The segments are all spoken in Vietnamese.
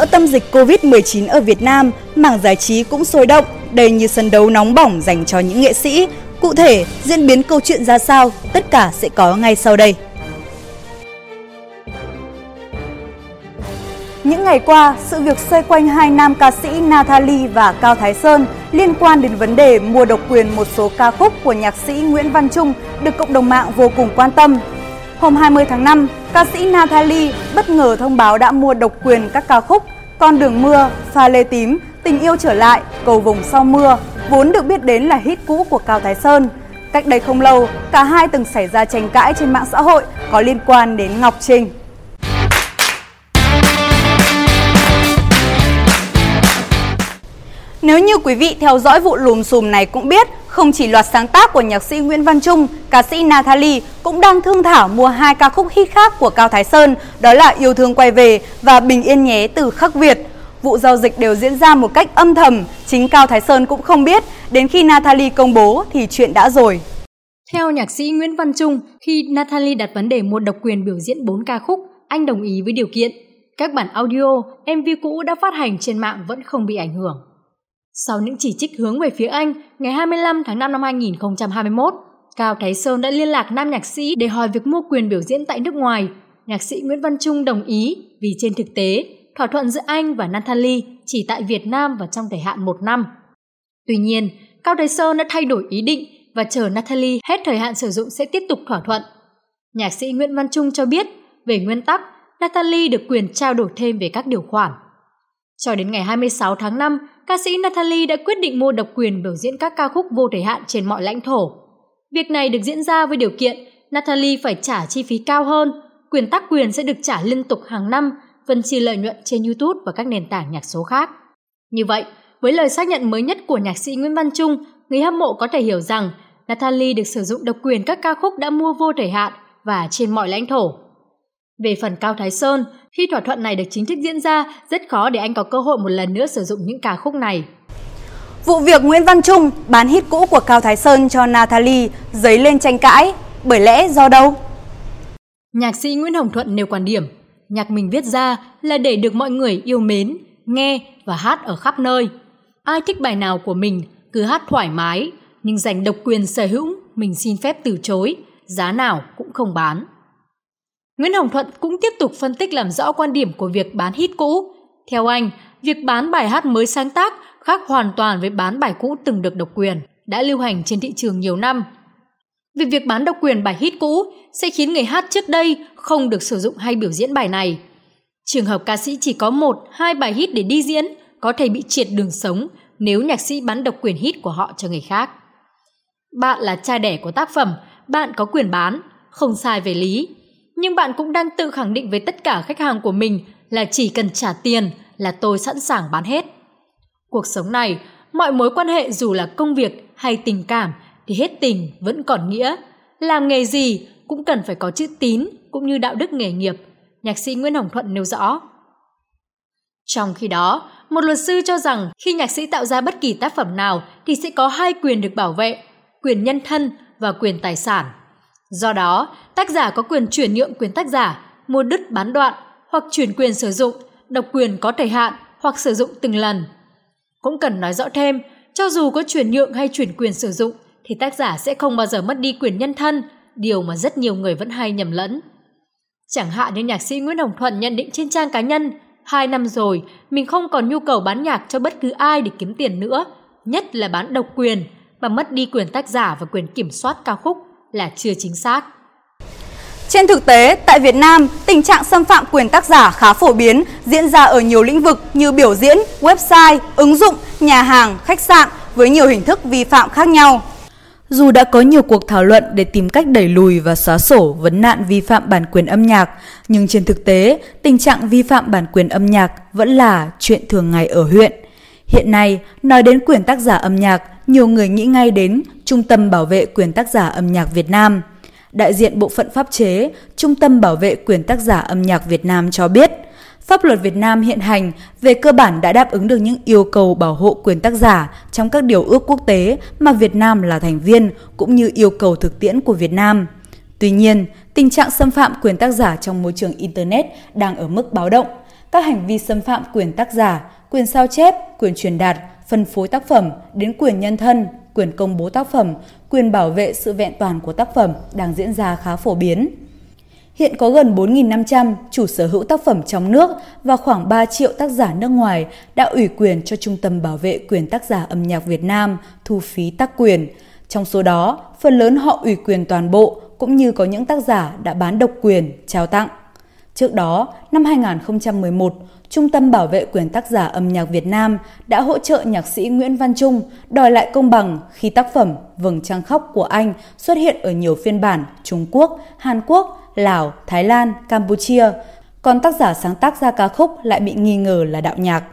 Giữa tâm dịch Covid-19 ở Việt Nam, mảng giải trí cũng sôi động, đầy như sân đấu nóng bỏng dành cho những nghệ sĩ. Cụ thể, diễn biến câu chuyện ra sao, tất cả sẽ có ngay sau đây. Những ngày qua, sự việc xoay quanh hai nam ca sĩ Natalie và Cao Thái Sơn liên quan đến vấn đề mua độc quyền một số ca khúc của nhạc sĩ Nguyễn Văn Trung được cộng đồng mạng vô cùng quan tâm. Hôm 20 tháng 5, ca sĩ Natalie bất ngờ thông báo đã mua độc quyền các ca khúc Con đường mưa, Pha lê tím, Tình yêu trở lại, Cầu vùng sau mưa, vốn được biết đến là hit cũ của Cao Thái Sơn. Cách đây không lâu, cả hai từng xảy ra tranh cãi trên mạng xã hội có liên quan đến Ngọc Trinh. Nếu như quý vị theo dõi vụ lùm xùm này cũng biết, không chỉ loạt sáng tác của nhạc sĩ Nguyễn Văn Trung, ca sĩ Natalie cũng đang thương thảo mua hai ca khúc hit khác của Cao Thái Sơn, đó là Yêu thương quay về và Bình yên nhé từ khắc Việt. Vụ giao dịch đều diễn ra một cách âm thầm, chính Cao Thái Sơn cũng không biết, đến khi Natalie công bố thì chuyện đã rồi. Theo nhạc sĩ Nguyễn Văn Trung, khi Natalie đặt vấn đề mua độc quyền biểu diễn 4 ca khúc, anh đồng ý với điều kiện. Các bản audio, MV cũ đã phát hành trên mạng vẫn không bị ảnh hưởng. Sau những chỉ trích hướng về phía anh, ngày 25 tháng 5 năm 2021, Cao Thái Sơn đã liên lạc nam nhạc sĩ để hỏi việc mua quyền biểu diễn tại nước ngoài. Nhạc sĩ Nguyễn Văn Trung đồng ý vì trên thực tế, thỏa thuận giữa anh và Natalie chỉ tại Việt Nam và trong thời hạn một năm. Tuy nhiên, Cao Thái Sơn đã thay đổi ý định và chờ Natalie hết thời hạn sử dụng sẽ tiếp tục thỏa thuận. Nhạc sĩ Nguyễn Văn Trung cho biết, về nguyên tắc, Natalie được quyền trao đổi thêm về các điều khoản. Cho đến ngày 26 tháng 5, ca sĩ Natalie đã quyết định mua độc quyền biểu diễn các ca khúc vô thời hạn trên mọi lãnh thổ. Việc này được diễn ra với điều kiện Natalie phải trả chi phí cao hơn, quyền tác quyền sẽ được trả liên tục hàng năm, phân chia lợi nhuận trên YouTube và các nền tảng nhạc số khác. Như vậy, với lời xác nhận mới nhất của nhạc sĩ Nguyễn Văn Trung, người hâm mộ có thể hiểu rằng Natalie được sử dụng độc quyền các ca khúc đã mua vô thời hạn và trên mọi lãnh thổ. Về phần Cao Thái Sơn, khi thỏa thuận này được chính thức diễn ra, rất khó để anh có cơ hội một lần nữa sử dụng những ca khúc này. Vụ việc Nguyễn Văn Trung bán hit cũ của Cao Thái Sơn cho Natalie dấy lên tranh cãi, bởi lẽ do đâu? Nhạc sĩ Nguyễn Hồng Thuận nêu quan điểm, nhạc mình viết ra là để được mọi người yêu mến, nghe và hát ở khắp nơi. Ai thích bài nào của mình cứ hát thoải mái, nhưng giành độc quyền sở hữu mình xin phép từ chối, giá nào cũng không bán. Nguyễn Hồng Thuận cũng tiếp tục phân tích làm rõ quan điểm của việc bán hit cũ. Theo anh, việc bán bài hát mới sáng tác khác hoàn toàn với bán bài cũ từng được độc quyền, đã lưu hành trên thị trường nhiều năm. Vì việc bán độc quyền bài hit cũ sẽ khiến người hát trước đây không được sử dụng hay biểu diễn bài này. Trường hợp ca sĩ chỉ có một, hai bài hit để đi diễn có thể bị triệt đường sống nếu nhạc sĩ bán độc quyền hit của họ cho người khác. Bạn là cha đẻ của tác phẩm, bạn có quyền bán, không sai về lý, nhưng bạn cũng đang tự khẳng định với tất cả khách hàng của mình là chỉ cần trả tiền là tôi sẵn sàng bán hết. Cuộc sống này, mọi mối quan hệ dù là công việc hay tình cảm thì hết tình vẫn còn nghĩa. Làm nghề gì cũng cần phải có chữ tín cũng như đạo đức nghề nghiệp, nhạc sĩ Nguyễn Hồng Thuận nêu rõ. Trong khi đó, một luật sư cho rằng khi nhạc sĩ tạo ra bất kỳ tác phẩm nào thì sẽ có hai quyền được bảo vệ, quyền nhân thân và quyền tài sản. Do đó, tác giả có quyền chuyển nhượng quyền tác giả, mua đứt bán đoạn hoặc chuyển quyền sử dụng, độc quyền có thời hạn hoặc sử dụng từng lần. Cũng cần nói rõ thêm, cho dù có chuyển nhượng hay chuyển quyền sử dụng thì tác giả sẽ không bao giờ mất đi quyền nhân thân, điều mà rất nhiều người vẫn hay nhầm lẫn. Chẳng hạn như nhạc sĩ Nguyễn Hồng Thuận nhận định trên trang cá nhân, hai năm rồi mình không còn nhu cầu bán nhạc cho bất cứ ai để kiếm tiền nữa, nhất là bán độc quyền mà mất đi quyền tác giả và quyền kiểm soát ca khúc là chưa chính xác. Trên thực tế, tại Việt Nam, tình trạng xâm phạm quyền tác giả khá phổ biến, diễn ra ở nhiều lĩnh vực như biểu diễn, website, ứng dụng, nhà hàng, khách sạn với nhiều hình thức vi phạm khác nhau. Dù đã có nhiều cuộc thảo luận để tìm cách đẩy lùi và xóa sổ vấn nạn vi phạm bản quyền âm nhạc, nhưng trên thực tế, tình trạng vi phạm bản quyền âm nhạc vẫn là chuyện thường ngày ở huyện. Hiện nay, nói đến quyền tác giả âm nhạc, nhiều người nghĩ ngay đến Trung tâm Bảo vệ quyền tác giả âm nhạc Việt Nam. Đại diện Bộ phận Pháp chế, Trung tâm Bảo vệ quyền tác giả âm nhạc Việt Nam cho biết, pháp luật Việt Nam hiện hành về cơ bản đã đáp ứng được những yêu cầu bảo hộ quyền tác giả trong các điều ước quốc tế mà Việt Nam là thành viên cũng như yêu cầu thực tiễn của Việt Nam. Tuy nhiên, tình trạng xâm phạm quyền tác giả trong môi trường Internet đang ở mức báo động. các hành vi xâm phạm quyền tác giả, quyền sao chép, quyền truyền đạt, phân phối tác phẩm đến quyền nhân thân, quyền công bố tác phẩm, quyền bảo vệ sự vẹn toàn của tác phẩm đang diễn ra khá phổ biến. Hiện có gần 4.500 chủ sở hữu tác phẩm trong nước và khoảng 3 triệu tác giả nước ngoài đã ủy quyền cho Trung tâm Bảo vệ quyền tác giả âm nhạc Việt Nam thu phí tác quyền. Trong số đó, phần lớn họ ủy quyền toàn bộ cũng như có những tác giả đã bán độc quyền, trao tặng. Trước đó, năm 2011, Trung tâm Bảo vệ quyền tác giả âm nhạc Việt Nam đã hỗ trợ nhạc sĩ Nguyễn Văn Trung đòi lại công bằng khi tác phẩm Vầng trăng khóc của anh xuất hiện ở nhiều phiên bản Trung Quốc, Hàn Quốc, Lào, Thái Lan, Campuchia, còn tác giả sáng tác ra ca khúc lại bị nghi ngờ là đạo nhạc.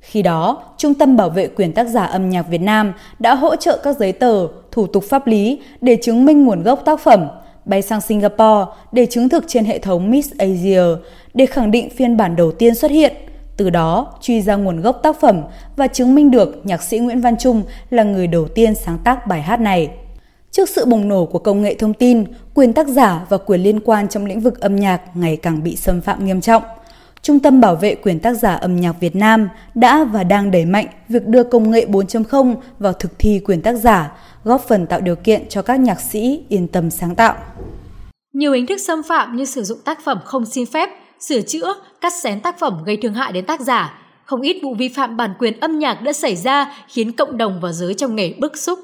Khi đó, Trung tâm Bảo vệ quyền tác giả âm nhạc Việt Nam đã hỗ trợ các giấy tờ, thủ tục pháp lý để chứng minh nguồn gốc tác phẩm, bay sang Singapore để chứng thực trên hệ thống Miss Asia để khẳng định phiên bản đầu tiên xuất hiện. Từ đó, truy ra nguồn gốc tác phẩm và chứng minh được nhạc sĩ Nguyễn Văn Trung là người đầu tiên sáng tác bài hát này. Trước sự bùng nổ của công nghệ thông tin, quyền tác giả và quyền liên quan trong lĩnh vực âm nhạc ngày càng bị xâm phạm nghiêm trọng. Trung tâm Bảo vệ quyền tác giả âm nhạc Việt Nam đã và đang đẩy mạnh việc đưa công nghệ 4.0 vào thực thi quyền tác giả, góp phần tạo điều kiện cho các nhạc sĩ yên tâm sáng tạo. Nhiều hình thức xâm phạm như sử dụng tác phẩm không xin phép, sửa chữa, cắt xén tác phẩm gây thương hại đến tác giả. Không ít vụ vi phạm bản quyền âm nhạc đã xảy ra khiến cộng đồng và giới trong nghề bức xúc.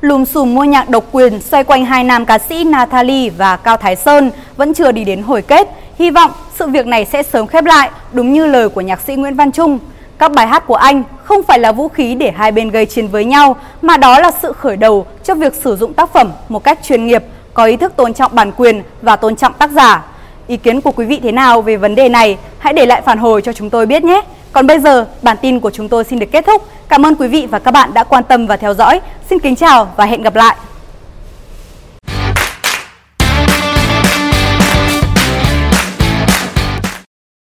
Lùm xùm mua nhạc độc quyền xoay quanh hai nam ca sĩ Natalie và Cao Thái Sơn vẫn chưa đi đến hồi kết. Hy vọng sự việc này sẽ sớm khép lại, đúng như lời của nhạc sĩ Nguyễn Văn Trung. Các bài hát của anh không phải là vũ khí để hai bên gây chiến với nhau, mà đó là sự khởi đầu cho việc sử dụng tác phẩm một cách chuyên nghiệp, có ý thức tôn trọng bản quyền và tôn trọng tác giả. Ý kiến của quý vị thế nào về vấn đề này? Hãy để lại phản hồi cho chúng tôi biết nhé. Còn bây giờ, bản tin của chúng tôi xin được kết thúc. Cảm ơn quý vị và các bạn đã quan tâm và theo dõi. Xin kính chào và hẹn gặp lại.